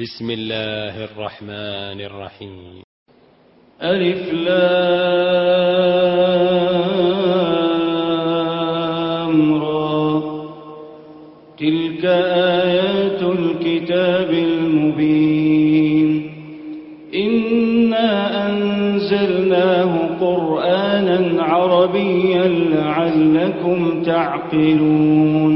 بسم الله الرحمن الرحيم. ألف لام را. تلك آيات الكتاب المبين. إنا أنزلناه قرآنا عربيا لعلكم تعقلون.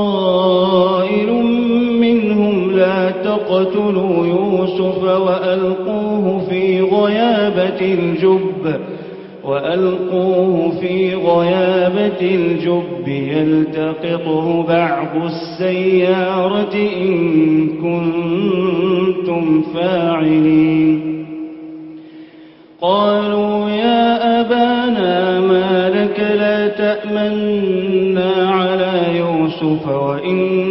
لا تقتلوا يوسف وألقوه في غيابة الجب وألقوه في غيابة الجب. يلتقطه بعض السيارة إن كنتم فاعلين. قالوا يا أبانا ما لك لا تأمنا على يوسف وإنا له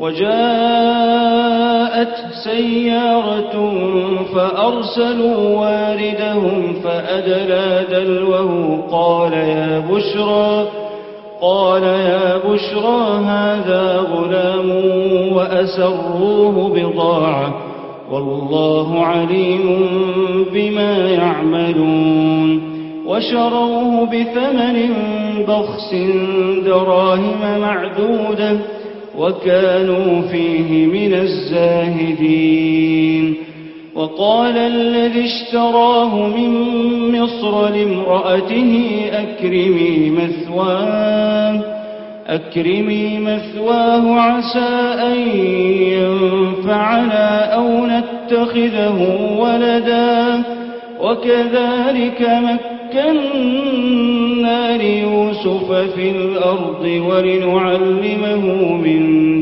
وجاءت سيارة فأرسلوا واردهم فأدلى دلوه قال يا بشرى قال يا بشرى هذا غلام وأسروه بضاعة والله عليم بما يعملون. وشروه بثمن بخس دراهم معدودة وكانوا فيه من الزاهدين. وقال الذي اشتراه من مصر لامرأته أكرمي مثواه أكرمي مثواه عسى أن ينفعنا أو نتخذه ولدا. وكذلك مكنا ليوسف في الأرض ولنعلمه من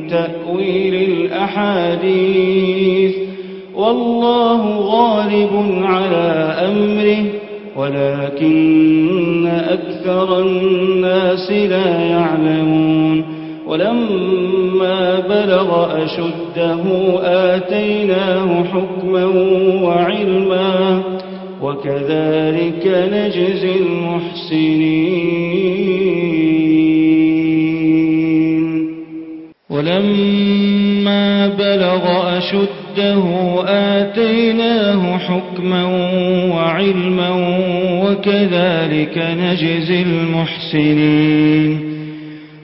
تأويل الأحاديث. والله غالب على أمره ولكن أكثر الناس لا يعلمون. ولما بلغ أشده آتيناه حكما وعلما وكذلك نجزي المحسنين. ولما بلغ أشده آتيناه حكما وعلما وكذلك نجزي المحسنين.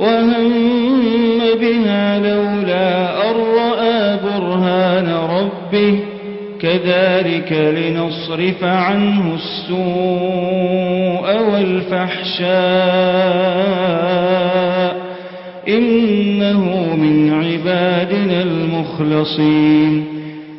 وهم بها لولا أن رأى برهان ربه. كذلك لنصرف عنه السوء والفحشاء. إنه من عبادنا المخلصين.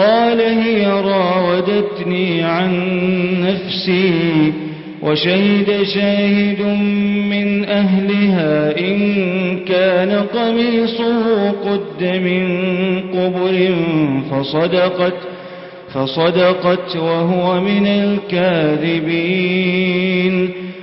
قال هي راودتني عن نفسي وشهد شاهد من أهلها إن كان قميصه قد من قبر فصدقت فصدقت وهو من الكاذبين.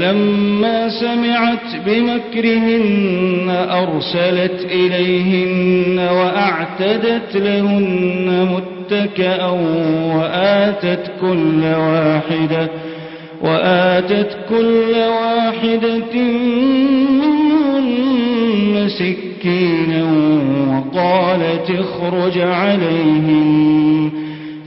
فلما سمعت بمكرهن أرسلت إليهن وأعتدت لهن متكأ وآتت كل واحدة وآتت كل واحدة منهن سكينا وقالت اخرج عليهم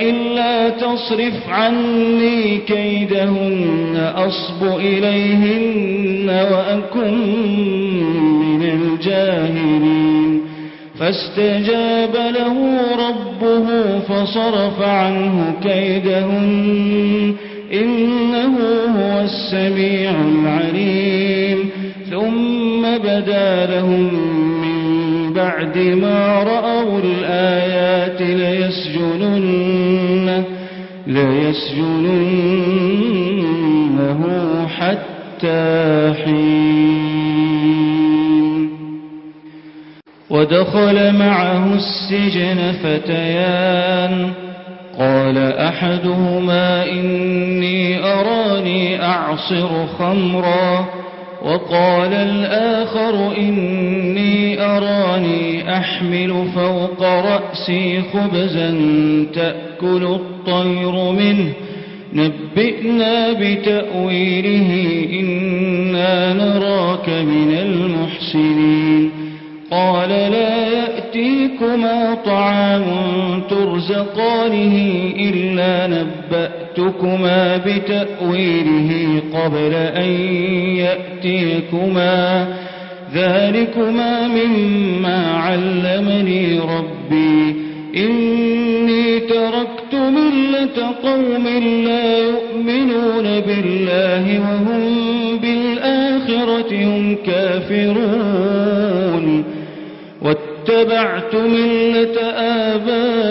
وإلا تصرف عني كيدهن أصب إليهن وأكن من الجاهلين. فاستجاب له ربه فصرف عنه كيدهن إنه هو السميع العليم. ثم بدا لهم من بعد ما رأوا الآيات ليسجننه, ليسجننه حتى حين. ودخل معه السجن فتيان. قال أحدهما إني أراني أعصر خمرا. وقال الآخر إني أراني أحمل فوق رأسي خبزا تأكل الطير منه. نبئنا بتأويله إنا نراك من المحسنين. قال لا يأتيكما طعام ترزقانه إلا نبأتكما بتأويله قبل أن يأتيكما. ذلكما مما علمني ربي. إني تركت ملة قوم لا يؤمنون بالله وهم بالآخرة هم كافرون. واتبعت ملة آبائي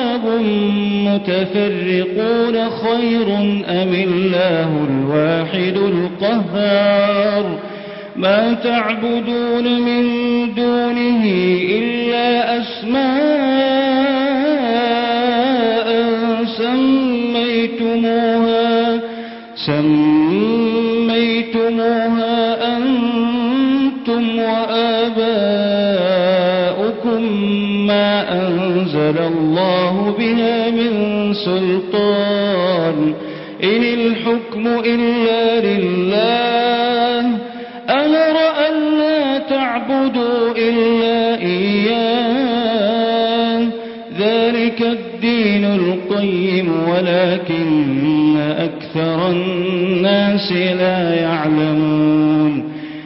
متفرقون خير أم الله الواحد القهار؟ ما تعبدون من دونه إلا أسماء بها من سلطان. إن الحكم إلا لله. أمر أن لا تعبدوا إلا إياه. ذلك الدين القيم ولكن أكثر الناس لا يعلمون.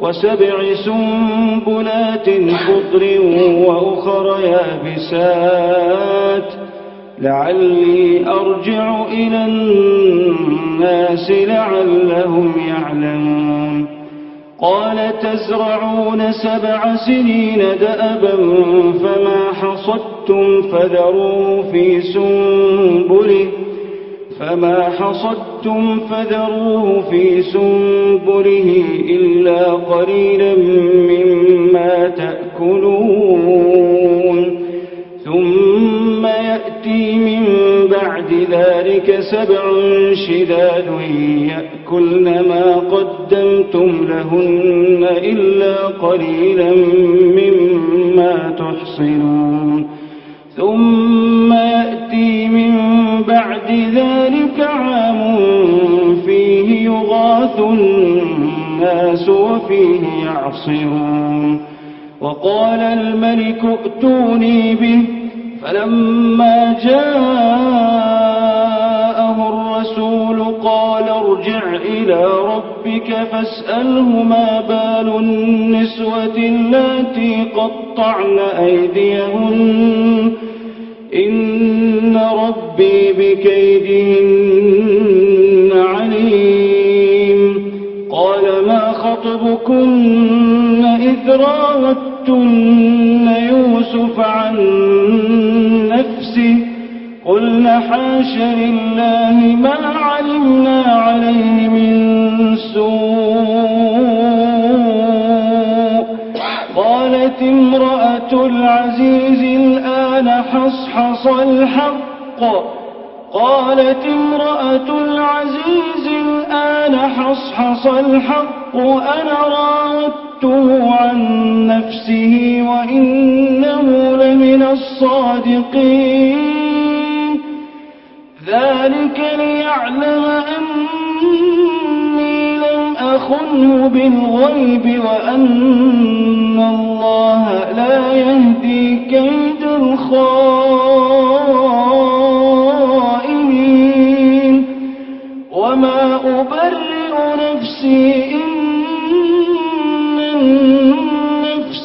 وسبع سنبلات خضر وأخر يابسات. لعلي أرجع إلى الناس لعلهم يعلمون. قال تزرعون سبع سنين دأبا فما حصدتم فذروا في سنبله. فما حصدتم فذروه في سنبله. إلا قليلا مما تأكلون. ثم يأتي من بعد ذلك سبع شداد يأكلن ما قدمتم لهن إلا قليلا مما يعصرون وقال الملك ائتوني به فلما جاءه الرسول قال ارجع إلى ربك فاسأله ما بال النسوة التي قطعن أيديهن. راوتن يوسف عن نفسه قلنا حاش لله ما علمنا عليه من سوء. قالت امرأة العزيز الآن حصحص الحق. قالت امرأة العزيز الآن حصحص الحق. أنا راودته عن نفسه وإنه لمن الصادقين ذلك ليعلم أني لم أخنه بالغيب وأن الله لا يهدي كيد الخائنين وما أبرئ نفسي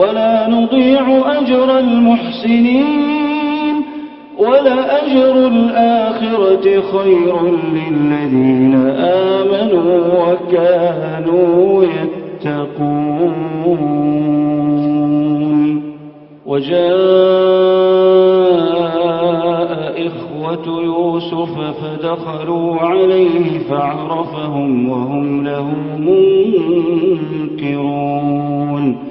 ولا نضيع أجر المحسنين ولأجر الآخرة خير للذين آمنوا وكانوا يتقون. وجاء إخوة يوسف فدخلوا عليه فعرفهم وهم له منكرون.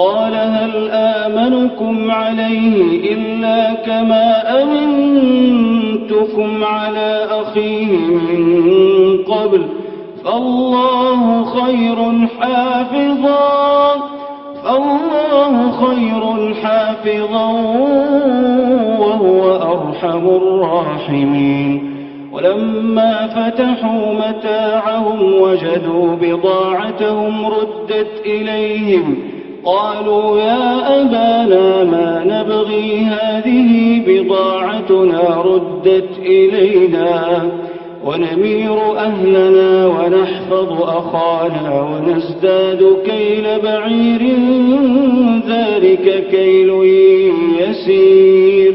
قال هل آمنكم عليه إلا كما أمنتكم على أخيه من قبل فالله خير حافظا فالله خير حافظا وهو أرحم الراحمين. ولما فتحوا متاعهم وجدوا بضاعتهم ردت إليهم قالوا يا أبانا ما نبغي هذه بضاعتنا ردت إلينا ونمير أهلنا ونحفظ أخانا ونزداد كيل بعير ذلك كيل يسير.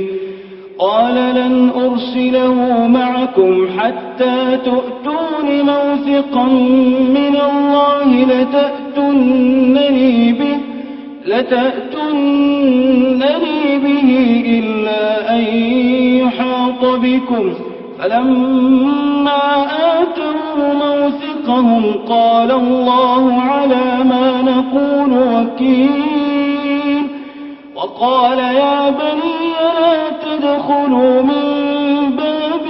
قال لن أرسله معكم حتى تؤتون موثقا من الله لتأتنني به. لتأتنني به إلا أن يحاط بكم. فلما آتوا موثقهم قال الله على ما نقول وكيل. وقال يا بني لا تدخلوا من باب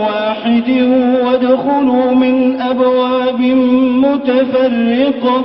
واحد وادخلوا من أبواب متفرقة.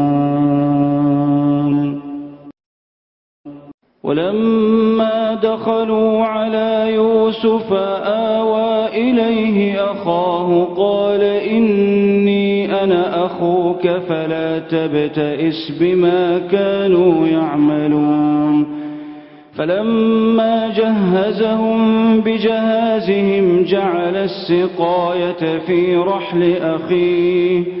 ولما دخلوا على يوسف آوى إليه أخاه قال إني أنا أخوك فلا تبتئس بما كانوا يعملون. فلما جهزهم بجهازهم جعل السقاية في رحل أخيه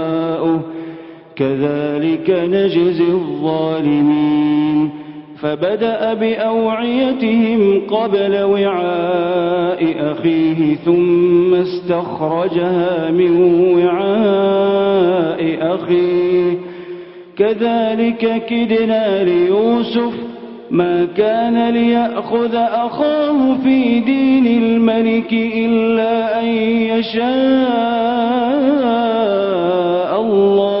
كذلك نجزي الظالمين. فبدأ بأوعيتهم قبل وعاء أخيه ثم استخرجها من وعاء أخيه. كذلك كدنا ليوسف ما كان ليأخذ أخاه في دين الملك إلا أن يشاء الله.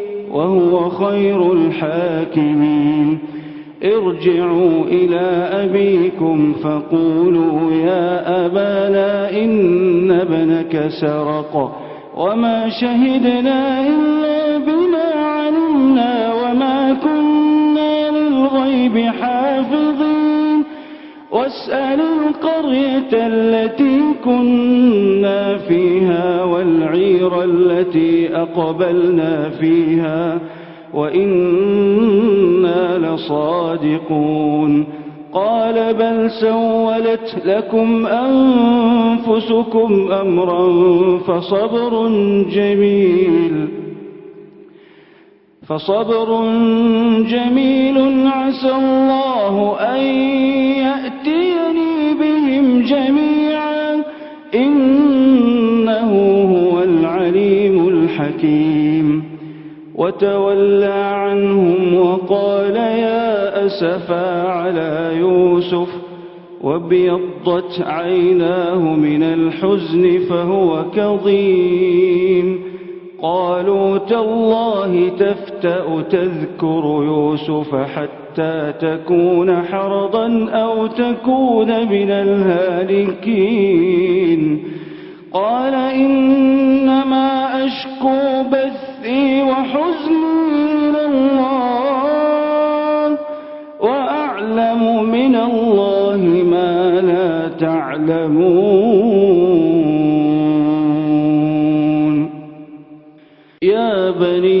وهو خير الحاكمين. ارجعوا إلى أبيكم فقولوا يا أبانا إن ابنك سرق وما شهدنا إلا بما علمنا وما كنا للغيب حافظين. واسأل القرية التي كنا فيها والعير التي أقبلنا فيها وإنا لصادقون. قال بل سولت لكم أنفسكم أمرا فصبر جميل. فصبر جميل عسى الله أن جميعا إنه هو العليم الحكيم. وتولى عنهم وقال يا أسفا على يوسف وابيضت عيناه من الحزن فهو كظيم. قالوا تالله تفتأ تذكر يوسف حتى تكون حرضا أو تكون من الهالكين. قال إنما أشكو بثي وحزني إلى الله وأعلم من الله ما لا تعلمون. يا بني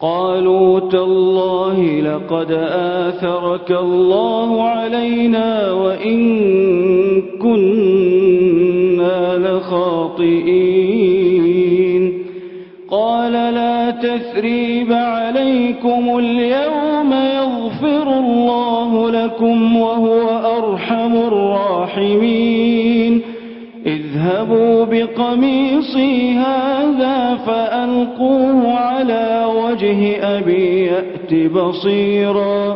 قالوا تالله لقد آثرك الله علينا وإن كنا لخاطئين. قال لا تثريب بصيرا.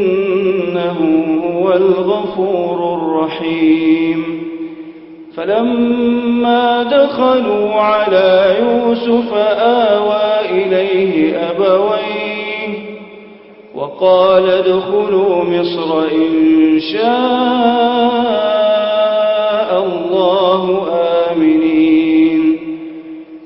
إنه هو الغفور الرحيم. فلما دخلوا على يوسف آوى إليه أبويه وقال ادخلوا مصر إن شاء الله آمنين.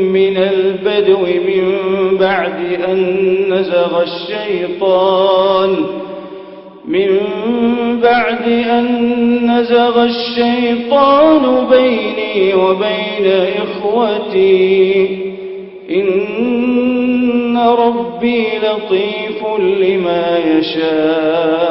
من البدو من بعد أن نزغ الشيطان. من بعد أن نزغ الشيطان بيني وبين إخوتي. إن ربي لطيف لما يشاء.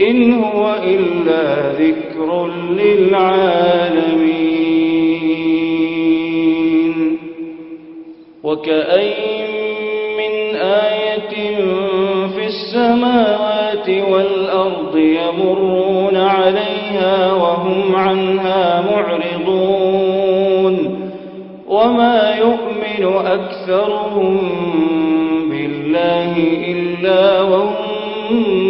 إن هو إلا ذكر للعالمين. وكأين من آية في السماوات والأرض يمرون عليها وهم عنها معرضون. وما يؤمن أكثرهم بالله إلا وهم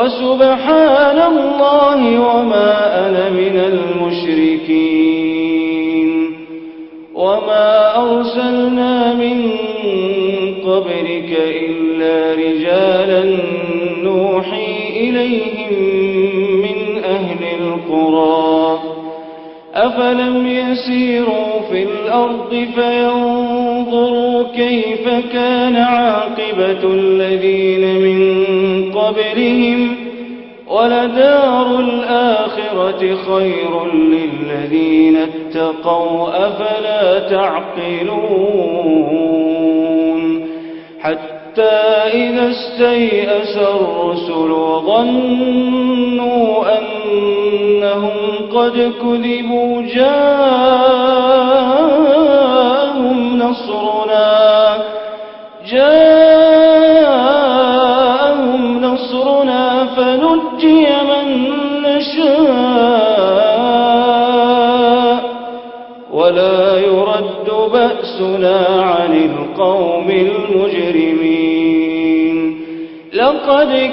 وسبحان الله وما أنا من المشركين. وما أرسلنا من قبلك إلا رجالا نوحي إليهم من أهل القرى. أفلم يسيروا في الأرض فينظروا كيف كان عاقبة الذين من قبلهم ولدار الآخرة خير للذين اتقوا أفلا تعقلون حتى إذا استيأس الرسل وظنوا أنهم قد كذبوا جاءهم